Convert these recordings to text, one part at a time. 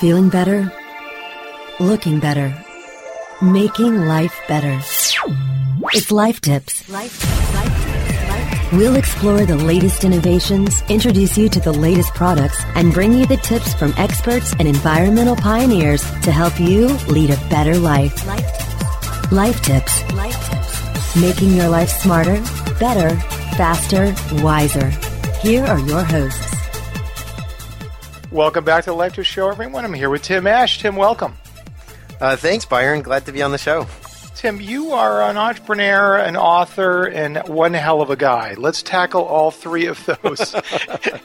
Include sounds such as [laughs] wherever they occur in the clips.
Feeling better? Looking better? Making life better. It's Life Tips. Life, life, We'll explore the latest innovations, introduce you to the latest products, and bring you the tips from experts and environmental pioneers to help you lead a better life. Life Tips. Life Tips. Making your life smarter, better, faster, wiser. Here are your hosts. Welcome back to the Life Tips Show, everyone. I'm here with Tim Ash. Tim, welcome. Uh, thanks, Byron. Glad to be on the show. Tim, you are an entrepreneur, an author, and one hell of a guy. Let's tackle all three of those [laughs]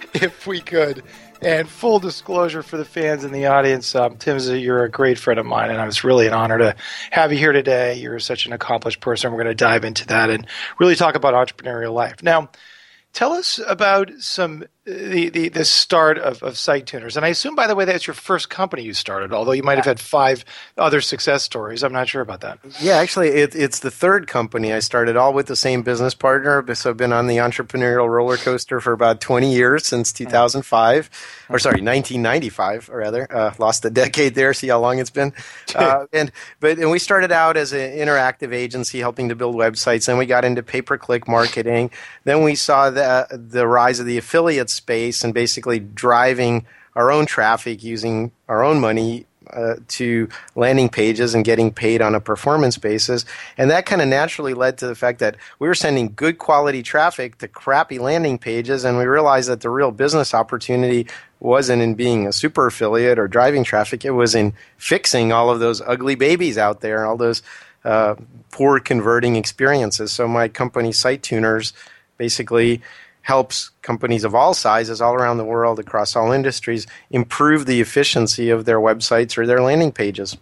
[laughs] if we could. And full disclosure for the fans in the audience, um, Tim, you're a great friend of mine, and it's really an honor to have you here today. You're such an accomplished person. We're going to dive into that and really talk about entrepreneurial life. Now, Tell us about some the, the, the start of, of SiteTuners. And I assume, by the way, that's your first company you started, although you might have had five other success stories. I'm not sure about that. Yeah, actually, it, it's the third company I started, all with the same business partner. So I've been on the entrepreneurial roller coaster for about 20 years since 2005, or sorry, 1995, or rather. Uh, lost a decade there. See how long it's been. [laughs] Uh, and but and we started out as an interactive agency helping to build websites. Then we got into pay per click marketing. Then we saw the the rise of the affiliate space and basically driving our own traffic using our own money uh, to landing pages and getting paid on a performance basis. And that kind of naturally led to the fact that we were sending good quality traffic to crappy landing pages, and we realized that the real business opportunity wasn't in being a super affiliate or driving traffic, it was in fixing all of those ugly babies out there, all those uh, poor converting experiences. So my company, SiteTuners, basically helps companies of all sizes all around the world across all industries improve the efficiency of their websites or their landing pages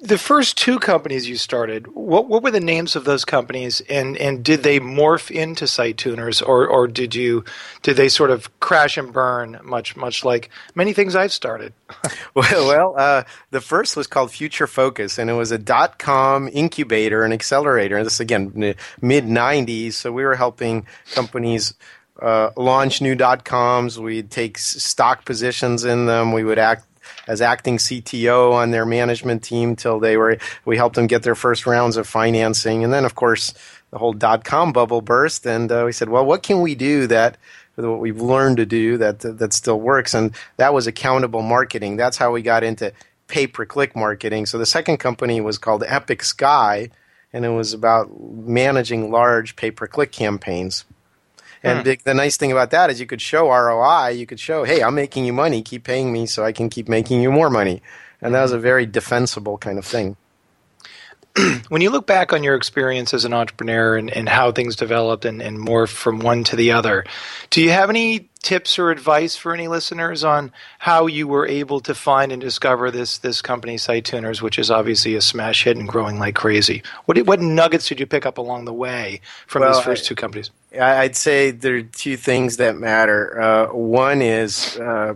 the first two companies you started, what what were the names of those companies, and and did they morph into SiteTuners, or or did you did they sort of crash and burn, much much like many things I've started? [laughs] well, well, uh, the first was called Future Focus, and it was a dot com incubator and accelerator. This again mid '90s, so we were helping companies. Uh, launch new dot coms. We'd take stock positions in them. We would act as acting CTO on their management team till they were. We helped them get their first rounds of financing, and then of course the whole dot com bubble burst, and uh, we said, well, what can we do that what we've learned to do that that still works, and that was accountable marketing. That's how we got into pay per click marketing. So the second company was called Epic Sky, and it was about managing large pay per click campaigns. And hmm. the nice thing about that is you could show ROI. You could show, hey, I'm making you money. Keep paying me so I can keep making you more money. And that was a very defensible kind of thing. [clears throat] when you look back on your experience as an entrepreneur and, and how things developed and, and morphed from one to the other, do you have any tips or advice for any listeners on how you were able to find and discover this this company, SiteTuners, which is obviously a smash hit and growing like crazy? What what nuggets did you pick up along the way from well, these first two companies? I'd say there are two things that matter. Uh, one is uh,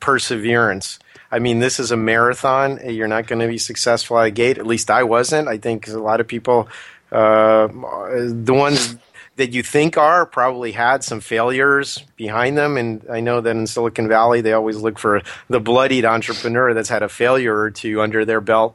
perseverance. I mean, this is a marathon. You're not going to be successful out of gate. At least I wasn't. I think a lot of people, uh, the ones that you think are probably had some failures behind them. And I know that in Silicon Valley, they always look for the bloodied entrepreneur that's had a failure or two under their belt.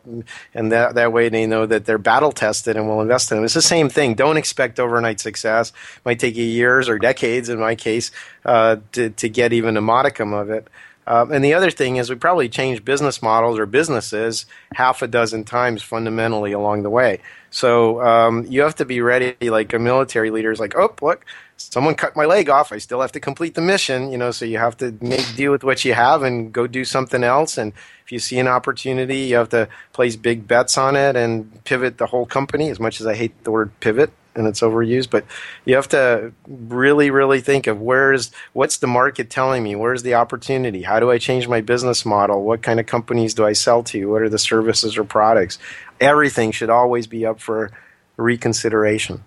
And that, that way they know that they're battle tested and will invest in them. It's the same thing. Don't expect overnight success. It might take you years or decades, in my case, uh, to, to get even a modicum of it. Um, and the other thing is, we probably changed business models or businesses half a dozen times fundamentally along the way. So um, you have to be ready, like a military leader is like, oh, look, someone cut my leg off. I still have to complete the mission, you know. So you have to make deal with what you have and go do something else. And if you see an opportunity, you have to place big bets on it and pivot the whole company. As much as I hate the word pivot, and it's overused. But you have to really, really think of where's what's the market telling me? Where's the opportunity? How do I change my business model? What kind of companies do I sell to? What are the services or products? Everything should always be up for reconsideration.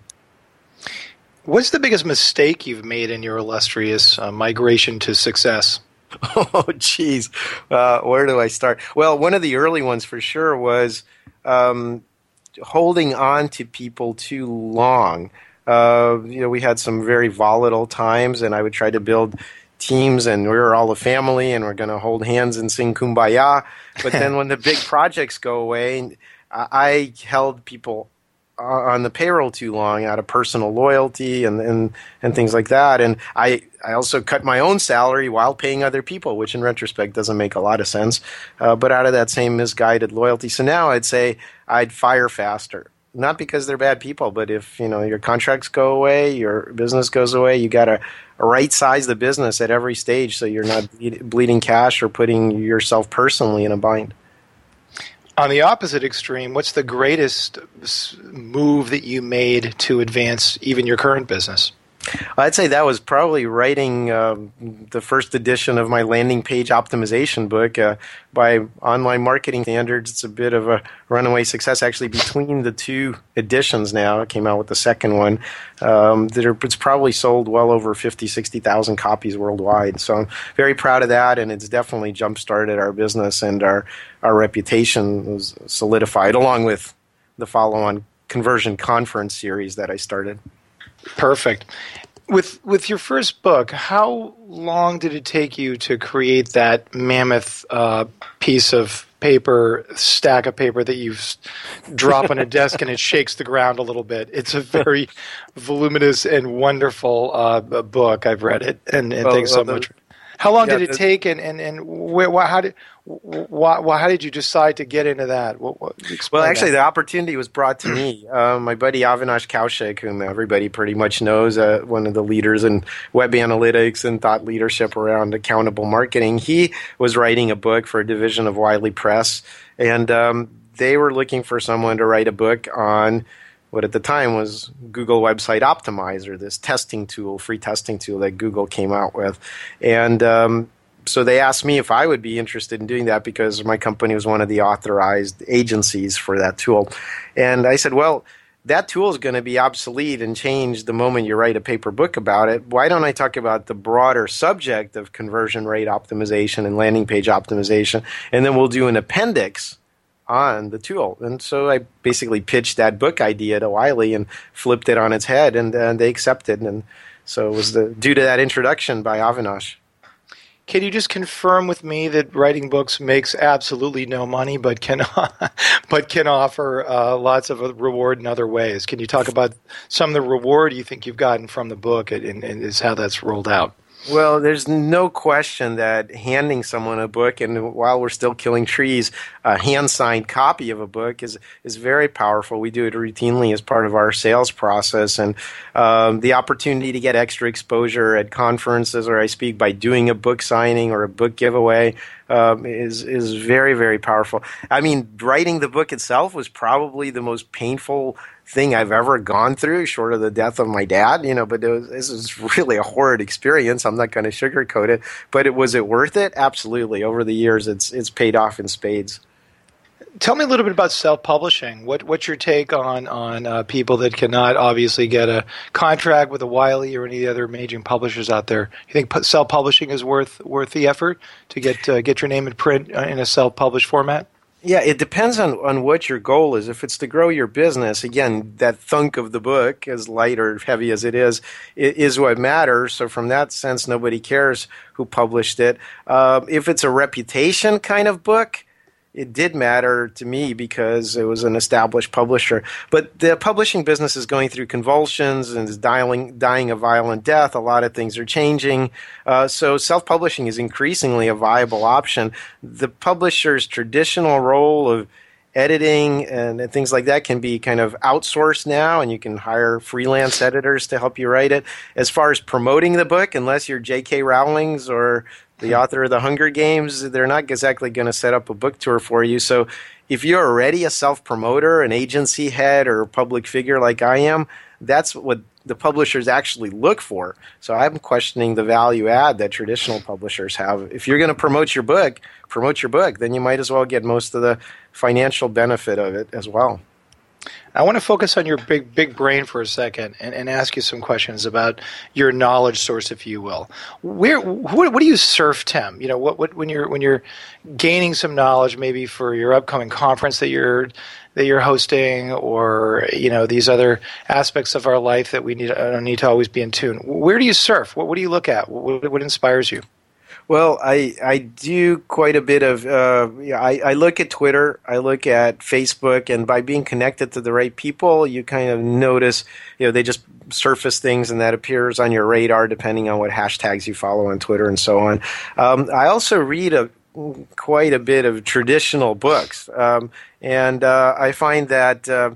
What's the biggest mistake you've made in your illustrious uh, migration to success? [laughs] Oh, geez. Uh, where do I start? Well, one of the early ones for sure was um, holding on to people too long. Uh, you know, we had some very volatile times, and I would try to build teams and we were all a family and we're going to hold hands and sing kumbaya. But then [laughs] when the big projects go away, I held people on the payroll too long out of personal loyalty and, and, and things like that. And I, I also cut my own salary while paying other people, which in retrospect doesn't make a lot of sense. Uh, but out of that same misguided loyalty. So now I'd say I'd fire faster. Not because they're bad people, but if you know your contracts go away, your business goes away, you got to right size the business at every stage so you're not bleeding cash or putting yourself personally in a bind. On the opposite extreme, what's the greatest move that you made to advance even your current business? I'd say that was probably writing uh, the first edition of my landing page optimization book. Uh, by online marketing standards, it's a bit of a runaway success. Actually, between the two editions now, it came out with the second one. Um, that are, it's probably sold well over 50, 60,000 copies worldwide. So I'm very proud of that, and it's definitely jump started our business and our, our reputation was solidified, along with the follow on conversion conference series that I started. Perfect. With with your first book, how long did it take you to create that mammoth uh, piece of paper, stack of paper that you drop on a desk and it [laughs] shakes the ground a little bit? It's a very voluminous and wonderful uh, book. I've read it, and, and well, thanks so much. How long yeah, did it take, and and and where, how did why, why, how did you decide to get into that? What, what, well, actually, that. the opportunity was brought to [clears throat] me. Uh, my buddy Avinash Kaushik, whom everybody pretty much knows, uh, one of the leaders in web analytics and thought leadership around accountable marketing, he was writing a book for a division of Wiley Press, and um, they were looking for someone to write a book on what at the time was Google Website Optimizer, this testing tool, free testing tool that Google came out with. And um, so they asked me if I would be interested in doing that because my company was one of the authorized agencies for that tool. And I said, well, that tool is going to be obsolete and change the moment you write a paper book about it. Why don't I talk about the broader subject of conversion rate optimization and landing page optimization? And then we'll do an appendix on the tool. And so I basically pitched that book idea to Wiley and flipped it on its head, and, uh, they accepted. And so it was the, due to that introduction by Avinash. Can you just confirm with me that writing books makes absolutely no money, but can [laughs] but can offer uh, lots of reward in other ways? Can you talk about some of the reward you think you've gotten from the book and, and is how that's rolled out? Well, there's no question that handing someone a book, and while we're still killing trees, a hand signed copy of a book is is very powerful. We do it routinely as part of our sales process, and um, the opportunity to get extra exposure at conferences or I speak by doing a book signing or a book giveaway um, is is very very powerful. I mean, writing the book itself was probably the most painful thing I've ever gone through, short of the death of my dad. You know, but was, this is really a horrid experience. I'm not going to sugarcoat it, but it was it worth it? Absolutely. Over the years, it's it's paid off in spades. Tell me a little bit about self-publishing. What what's your take on on uh, people that cannot obviously get a contract with a Wiley or any of the other major publishers out there? You think self-publishing is worth worth the effort to get uh, get your name in print uh, in a self-published format? Yeah, it depends on, on what your goal is. If it's to grow your business, again, that thunk of the book, as light or heavy as it is, is what matters. So, from that sense, nobody cares who published it. Uh, if it's a reputation kind of book, it did matter to me because it was an established publisher. But the publishing business is going through convulsions and is dying, dying a violent death. A lot of things are changing. Uh, so self publishing is increasingly a viable option. The publisher's traditional role of editing and, and, things like that can be kind of outsourced now, and you can hire freelance editors to help you write it. As far as promoting the book, unless you're J.K. Rowling's or the author of the Hunger Games, they're not exactly going to set up a book tour for you. So if you're already a self promoter, an agency head, or a public figure like I am, that's what the publishers actually look for. So I'm questioning the value add that traditional publishers have. If you're going to promote your book, promote your book, then you might as well get most of the financial benefit of it as well. I want to focus on your big big brain for a second and, and ask you some questions about your knowledge source, if you will. Where what, what do you surf, Tim? You know, what, what when you're when you're gaining some knowledge, maybe for your upcoming conference that you're that you're hosting, or you know these other aspects of our life that we need uh, need to always be in tune. Where do you surf? What, what do you look at? What, what inspires you? Well, I I do quite a bit of. Uh, I, I look at Twitter, I look at Facebook, and by being connected to the right people, you kind of notice. You know, they just surface things, and that appears on your radar depending on what hashtags you follow on Twitter and so on. Um, I also read a quite a bit of traditional books. Um, and uh, I find that uh,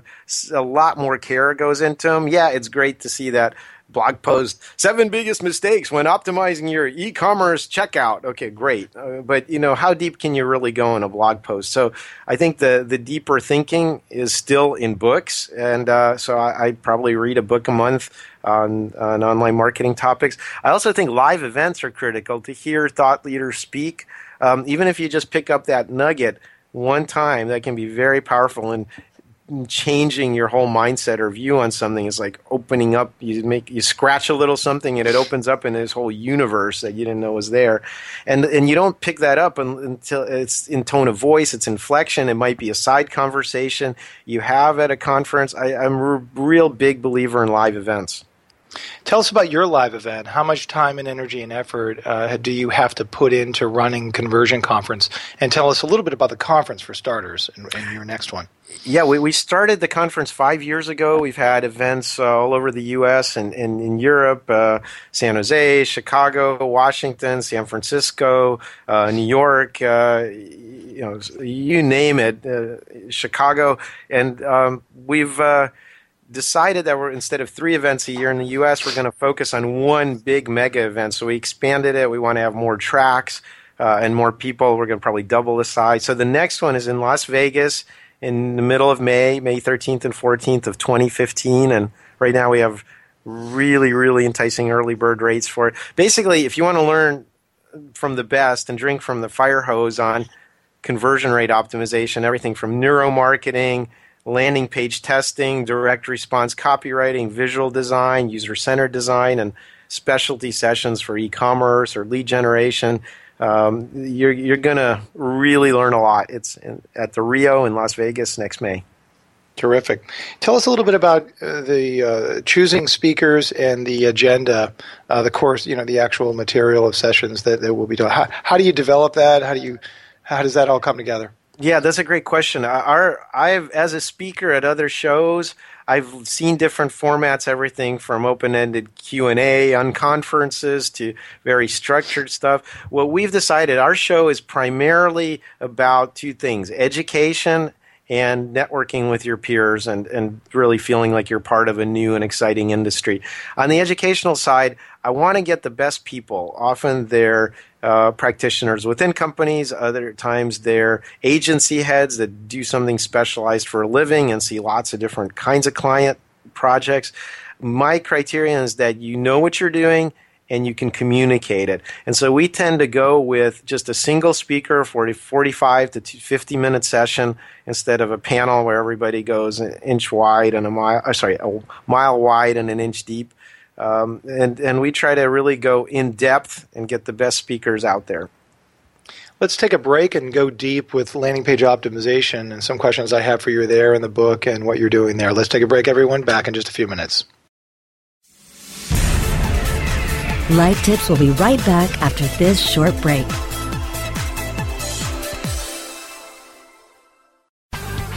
a lot more care goes into them. Yeah, it's great to see that blog post. Seven biggest mistakes when optimizing your e-commerce checkout. Okay great. Uh, but you know how deep can you really go in a blog post? So i think the the deeper thinking is still in books. And uh, so I, I, probably read a book a month on, on online marketing topics. I also think live events are critical to hear thought leaders speak. Um, even if you just pick up that nugget one time that can be very powerful. And changing your whole mindset or view on something is like opening up. You make you scratch a little something and it opens up in this whole universe that you didn't know was there. And and you don't pick that up until it's in tone of voice it's inflection it might be a side conversation. You have at a conference. I, i'm a real big believer in live events Tell us about your live event. How much time and energy and effort uh, do you have to put into running Conversion Conference? And tell us a little bit about the conference for starters and, your next one. Yeah, we, we started the conference five years ago. We've had events uh, all over the U.S. and, and in Europe, uh, San Jose, Chicago, Washington, San Francisco, uh, New York, uh, you know, you name it, uh, Chicago. And um, we've decided that we're instead of three events a year in the U.S., we're going to focus on one big mega event. So we expanded it. We want to have more tracks uh, and more people. We're going to probably double the size. So the next one is in Las Vegas in the middle of May, May 13th and 14th of 2015. And right now we have really, really enticing early bird rates for it. Basically, if you want to learn from the best and drink from the fire hose on conversion rate optimization, everything from neuromarketing – landing page testing, direct response copywriting, visual design, user centered design, and specialty sessions for e commerce or lead generation. Um, you're you're going to really learn a lot. It's in, at the Rio in Las Vegas next May. Terrific. Tell us a little bit about uh, the uh, choosing speakers and the agenda, uh, the course, you know, the actual material of sessions that, that will be done. How, how do you develop that? How do you, how does that all come together? Yeah, that's a great question. Our, I've, as a speaker at other shows, I've seen different formats, everything from open-ended Q&A on conferences to very structured stuff. What we've decided, our show is primarily about two things, education and networking with your peers and, and really feeling like you're part of a new and exciting industry. On the educational side, I want to get the best people. Often they're uh, practitioners within companies, other times they're agency heads that do something specialized for a living and see lots of different kinds of client projects. My criterion is that you know what you're doing and you can communicate it. And so we tend to go with just a single speaker, 40, 45 to 50 minute session instead of a panel where everybody goes an inch wide and a mile, uh, sorry, a mile wide and an inch deep. Um, and, and we try to really go in depth and get the best speakers out there. Let's take a break and go deep with landing page optimization and some questions I have for you there in the book and what you're doing there. Let's take a break, everyone. Back in just a few minutes. Life Tips will be right back after this short break.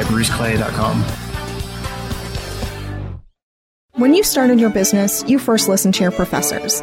at bruceclay.com. When you started your business, you first listened to your professors.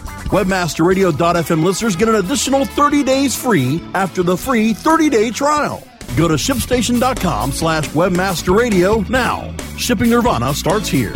Webmasterradio.fm listeners get an additional 30 days free after the free 30-day trial. Go to shipstation.com slash webmasterradio now. Shipping Nirvana starts here.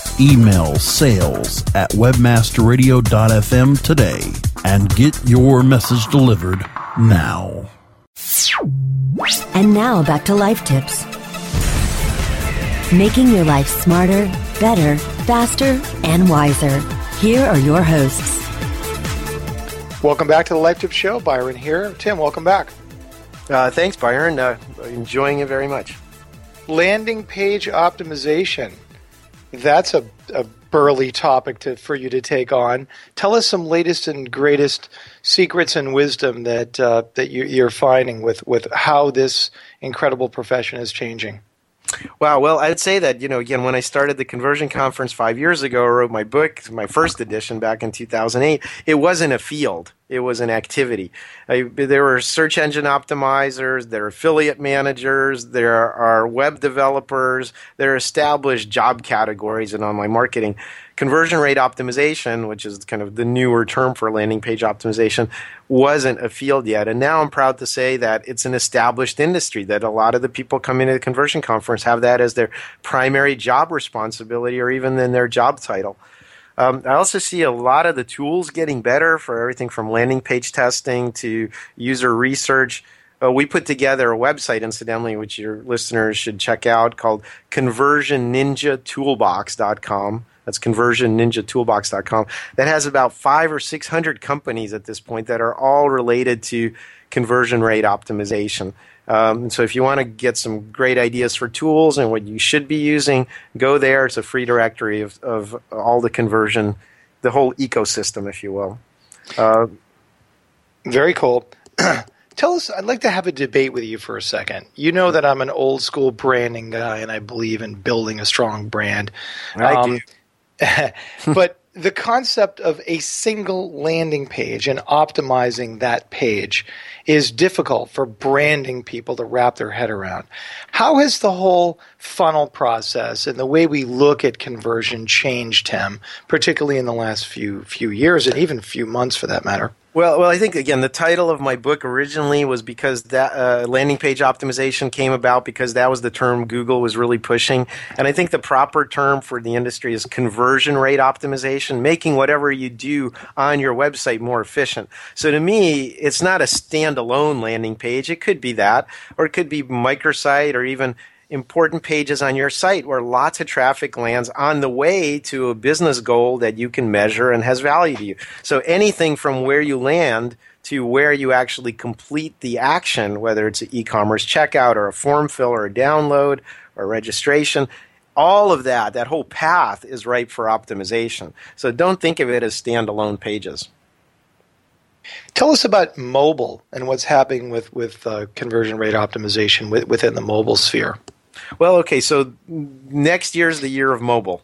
Email sales at webmasterradio.fm today and get your message delivered now. And now back to life tips. Making your life smarter, better, faster, and wiser. Here are your hosts. Welcome back to the Life Tip Show. Byron here. Tim, welcome back. Uh, thanks, Byron. Uh, enjoying it very much. Landing page optimization. That's a, a burly topic to, for you to take on. Tell us some latest and greatest secrets and wisdom that uh, that you, you're finding with, with how this incredible profession is changing. Wow. Well, I'd say that, you know, again, when I started the conversion conference five years ago, I wrote my book, my first edition back in 2008, it wasn't a field. It was an activity. There were search engine optimizers, there are affiliate managers, there are web developers, there are established job categories in online marketing conversion rate optimization, which is kind of the newer term for landing page optimization, wasn't a field yet. And now I'm proud to say that it's an established industry, that a lot of the people coming to the conversion conference have that as their primary job responsibility or even in their job title. Um, I also see a lot of the tools getting better for everything from landing page testing to user research. Uh, we put together a website, incidentally, which your listeners should check out called conversionninjatoolbox.com. That's conversionninjatoolbox.com. That has about five or six hundred companies at this point that are all related to conversion rate optimization. Um, so if you want to get some great ideas for tools and what you should be using, go there. It's a free directory of, of all the conversion, the whole ecosystem, if you will. Uh, Very cool. [clears throat] Tell us, I'd like to have a debate with you for a second. You know that I'm an old school branding guy and I believe in building a strong brand. I um, do. [laughs] but the concept of a single landing page and optimizing that page is difficult for branding people to wrap their head around. How has the whole funnel process and the way we look at conversion changed, Tim, particularly in the last few few years and even few months for that matter? Well, well, I think again the title of my book originally was because that uh, landing page optimization came about because that was the term Google was really pushing, and I think the proper term for the industry is conversion rate optimization, making whatever you do on your website more efficient. So to me, it's not a standalone landing page. It could be that, or it could be microsite, or even important pages on your site where lots of traffic lands on the way to a business goal that you can measure and has value to you. So anything from where you land to where you actually complete the action, whether it's an e-commerce checkout or a form fill or a download or registration, all of that, that whole path is ripe for optimization. So don't think of it as standalone pages. Tell us about mobile and what's happening with with uh, conversion rate optimization within the mobile sphere. Well, okay, so next year is the year of mobile.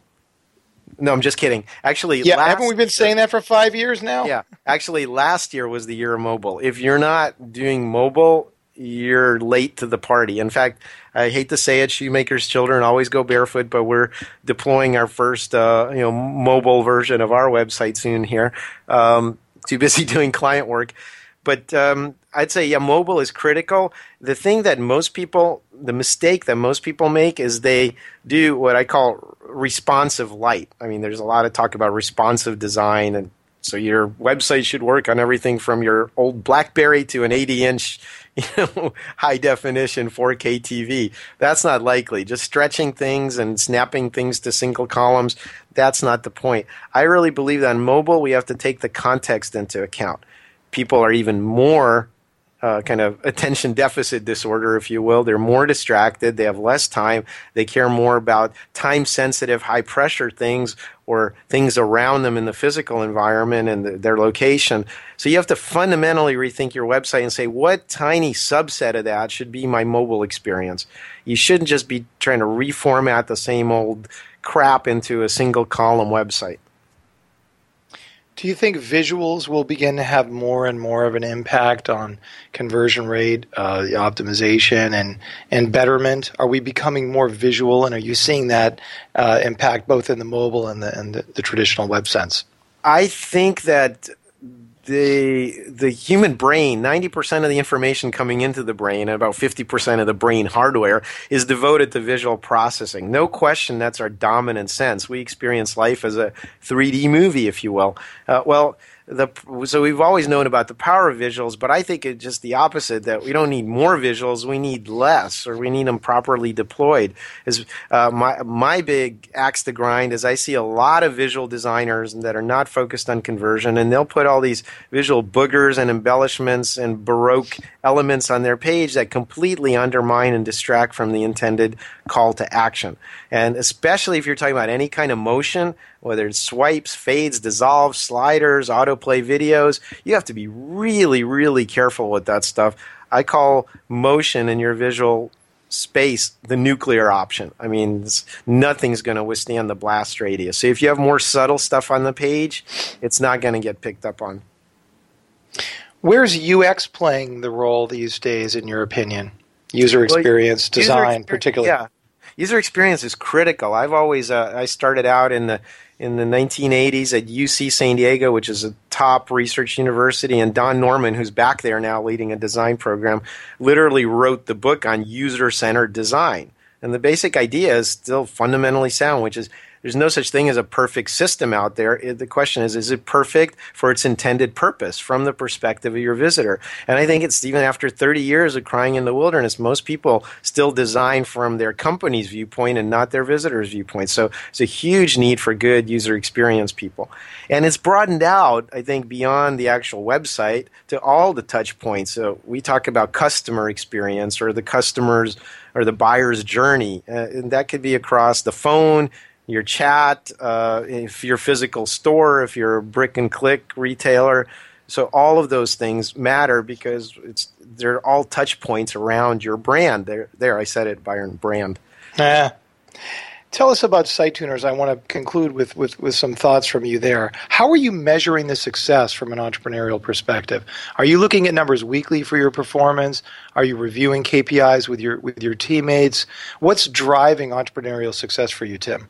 No, I'm just kidding. Actually, yeah, haven't we been saying that for five years now? Yeah, actually, last year was the year of mobile. If you're not doing mobile, you're late to the party. In fact, I hate to say it, shoemakers' children always go barefoot, but we're deploying our first, uh, you know, mobile version of our website soon here. Um, too busy [laughs] doing client work, but um, I'd say yeah, mobile is critical. The thing that most people, the mistake that most people make is they do what I call responsive light. I mean, there's a lot of talk about responsive design, and so your website should work on everything from your old BlackBerry to an 80 inch, [laughs] you know, high definition 4K TV. That's not likely. Just stretching things and snapping things to single columns. That's not the point. I really believe that on mobile, we have to take the context into account. People are even more uh, kind of attention deficit disorder, if you will. They're more distracted. They have less time. They care more about time sensitive, high pressure things or things around them in the physical environment and the, their location. So you have to fundamentally rethink your website and say, what tiny subset of that should be my mobile experience? You shouldn't just be trying to reformat the same old crap into a single column website. Do you think visuals will begin to have more and more of an impact on conversion rate, uh, optimization, and and betterment? Are we becoming more visual, and are you seeing that uh, impact both in the mobile and the and the, the traditional web sense? I think that the the human brain, ninety percent of the information coming into the brain, and about fifty percent of the brain hardware is devoted to visual processing. No question, that's our dominant sense. We experience life as a three D movie, if you will. Uh, well the so we've always known about the power of visuals, but I think it's just the opposite that we don't need more visuals, we need less, or we need them properly deployed. Is uh, my my big axe to grind is I see a lot of visual designers that are not focused on conversion, and they'll put all these visual boogers and embellishments and baroque elements on their page that completely undermine and distract from the intended call to action. And especially if you're talking about any kind of motion, whether it's swipes, fades, dissolves, sliders, autoplay videos, you have to be really, really careful with that stuff. I call motion in your visual space the nuclear option. I mean, nothing's going to withstand the blast radius. So if you have more subtle stuff on the page, it's not going to get picked up on. Where's UX playing the role these days, in your opinion? User experience, well, design, user particularly. Yeah, user experience is critical. I've always uh, I started out in the in the 1980s at UC San Diego, which is a top research university, and Don Norman, who's back there now leading a design program, literally wrote the book on user centered design. And the basic idea is still fundamentally sound, which is there's no such thing as a perfect system out there. The question is, is it perfect for its intended purpose from the perspective of your visitor? And I think it's even after 30 years of crying in the wilderness, most people still design from their company's viewpoint and not their visitor's viewpoint. So it's a huge need for good user experience people. And it's broadened out, I think, beyond the actual website to all the touch points. So we talk about customer experience or the customer's or the buyer's journey. Uh, and that could be across the phone, your chat, uh, if you're physical store, if you're a brick and click retailer. So all of those things matter because it's they're all touch points around your brand. There, there, I said it, Byron, brand. Yeah. Tell us about SiteTuners. I want to conclude with, with, with some thoughts from you there. How are you measuring the success from an entrepreneurial perspective? Are you looking at numbers weekly for your performance? Are you reviewing KPIs with your with your teammates? What's driving entrepreneurial success for you, Tim?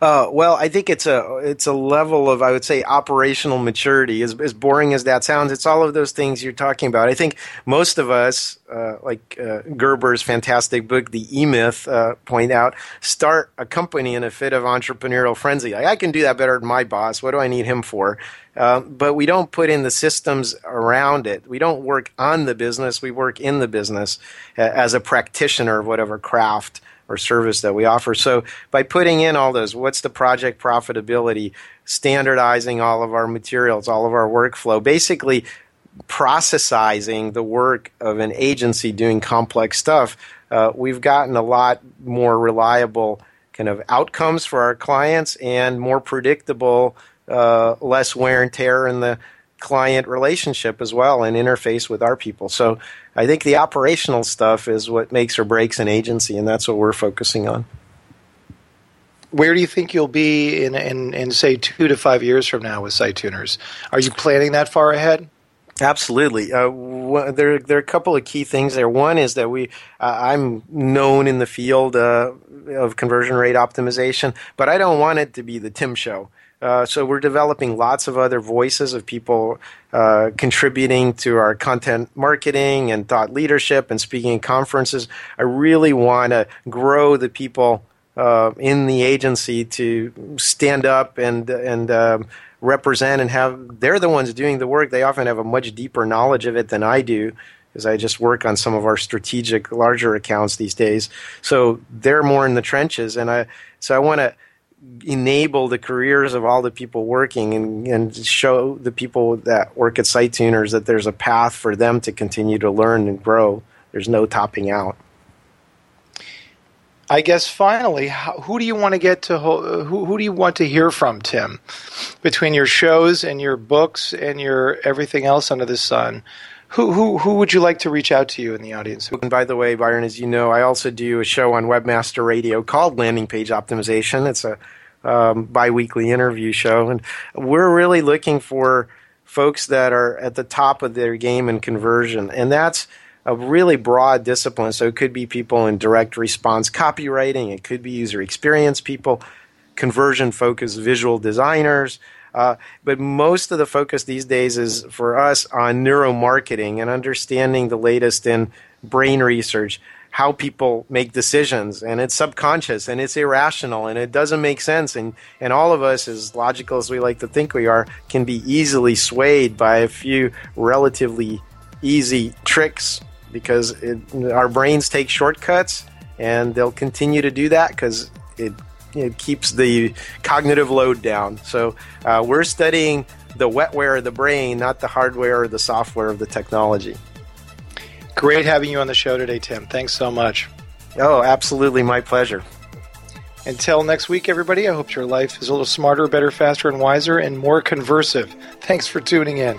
Uh, well, I think it's a it's a level of I would say operational maturity. As, as boring as that sounds, it's all of those things you're talking about. I think most of us, uh, like uh, Gerber's fantastic book, The E Myth, uh, point out, start a company in a fit of entrepreneurial frenzy. Like, I can do that better than my boss. What do I need him for? Uh, but we don't put in the systems around it. We don't work on the business. We work in the business uh, as a practitioner of whatever craft or service that we offer. So by putting in all those, what's the project profitability, standardizing all of our materials, all of our workflow, basically processizing the work of an agency doing complex stuff, uh, we've gotten a lot more reliable kind of outcomes for our clients and more predictable, uh, less wear and tear in the client relationship as well and interface with our people. So I think the operational stuff is what makes or breaks an agency, and that's what we're focusing on. Where do you think you'll be in, in, in say, two to five years from now with SiteTuners? Are you planning that far ahead? Absolutely. Uh, w- there, there are a couple of key things there. One is that we, uh, I'm known in the field uh, of conversion rate optimization, but I don't want it to be the Tim show. Uh, so we're developing lots of other voices of people uh, contributing to our content marketing and thought leadership and speaking in conferences. I really want to grow the people uh, in the agency to stand up and and um, represent and have. They're the ones doing the work. They often have a much deeper knowledge of it than I do. Because I just work on some of our strategic, larger accounts these days, so they're more in the trenches, and I so I want to enable the careers of all the people working and, and show the people that work at SiteTuners that there's a path for them to continue to learn and grow. There's no topping out. I guess finally, who do you want to get to? Who, who do you want to hear from, Tim? Between your shows and your books and your everything else under the sun, who who who would you like to reach out to you in the audience? And by the way, Byron, as you know, I also do a show on Webmaster Radio called Landing Page Optimization. It's a um, biweekly interview show, and we're really looking for folks that are at the top of their game in conversion, and that's a really broad discipline. So it could be people in direct response copywriting, it could be user experience people, conversion focused visual designers. Uh, but most of the focus these days is for us on neuromarketing and understanding the latest in brain research, how people make decisions, and it's subconscious and it's irrational and it doesn't make sense. And, and all of us, as logical as we like to think we are, can be easily swayed by a few relatively easy tricks because it, our brains take shortcuts and they'll continue to do that because it, it keeps the cognitive load down. So uh, we're studying the wetware of the brain, not the hardware or the software of the technology. Great having you on the show today, Tim. Thanks so much. Oh, absolutely. My pleasure. Until next week, everybody, I hope your life is a little smarter, better, faster, and wiser, and more conversive. Thanks for tuning in.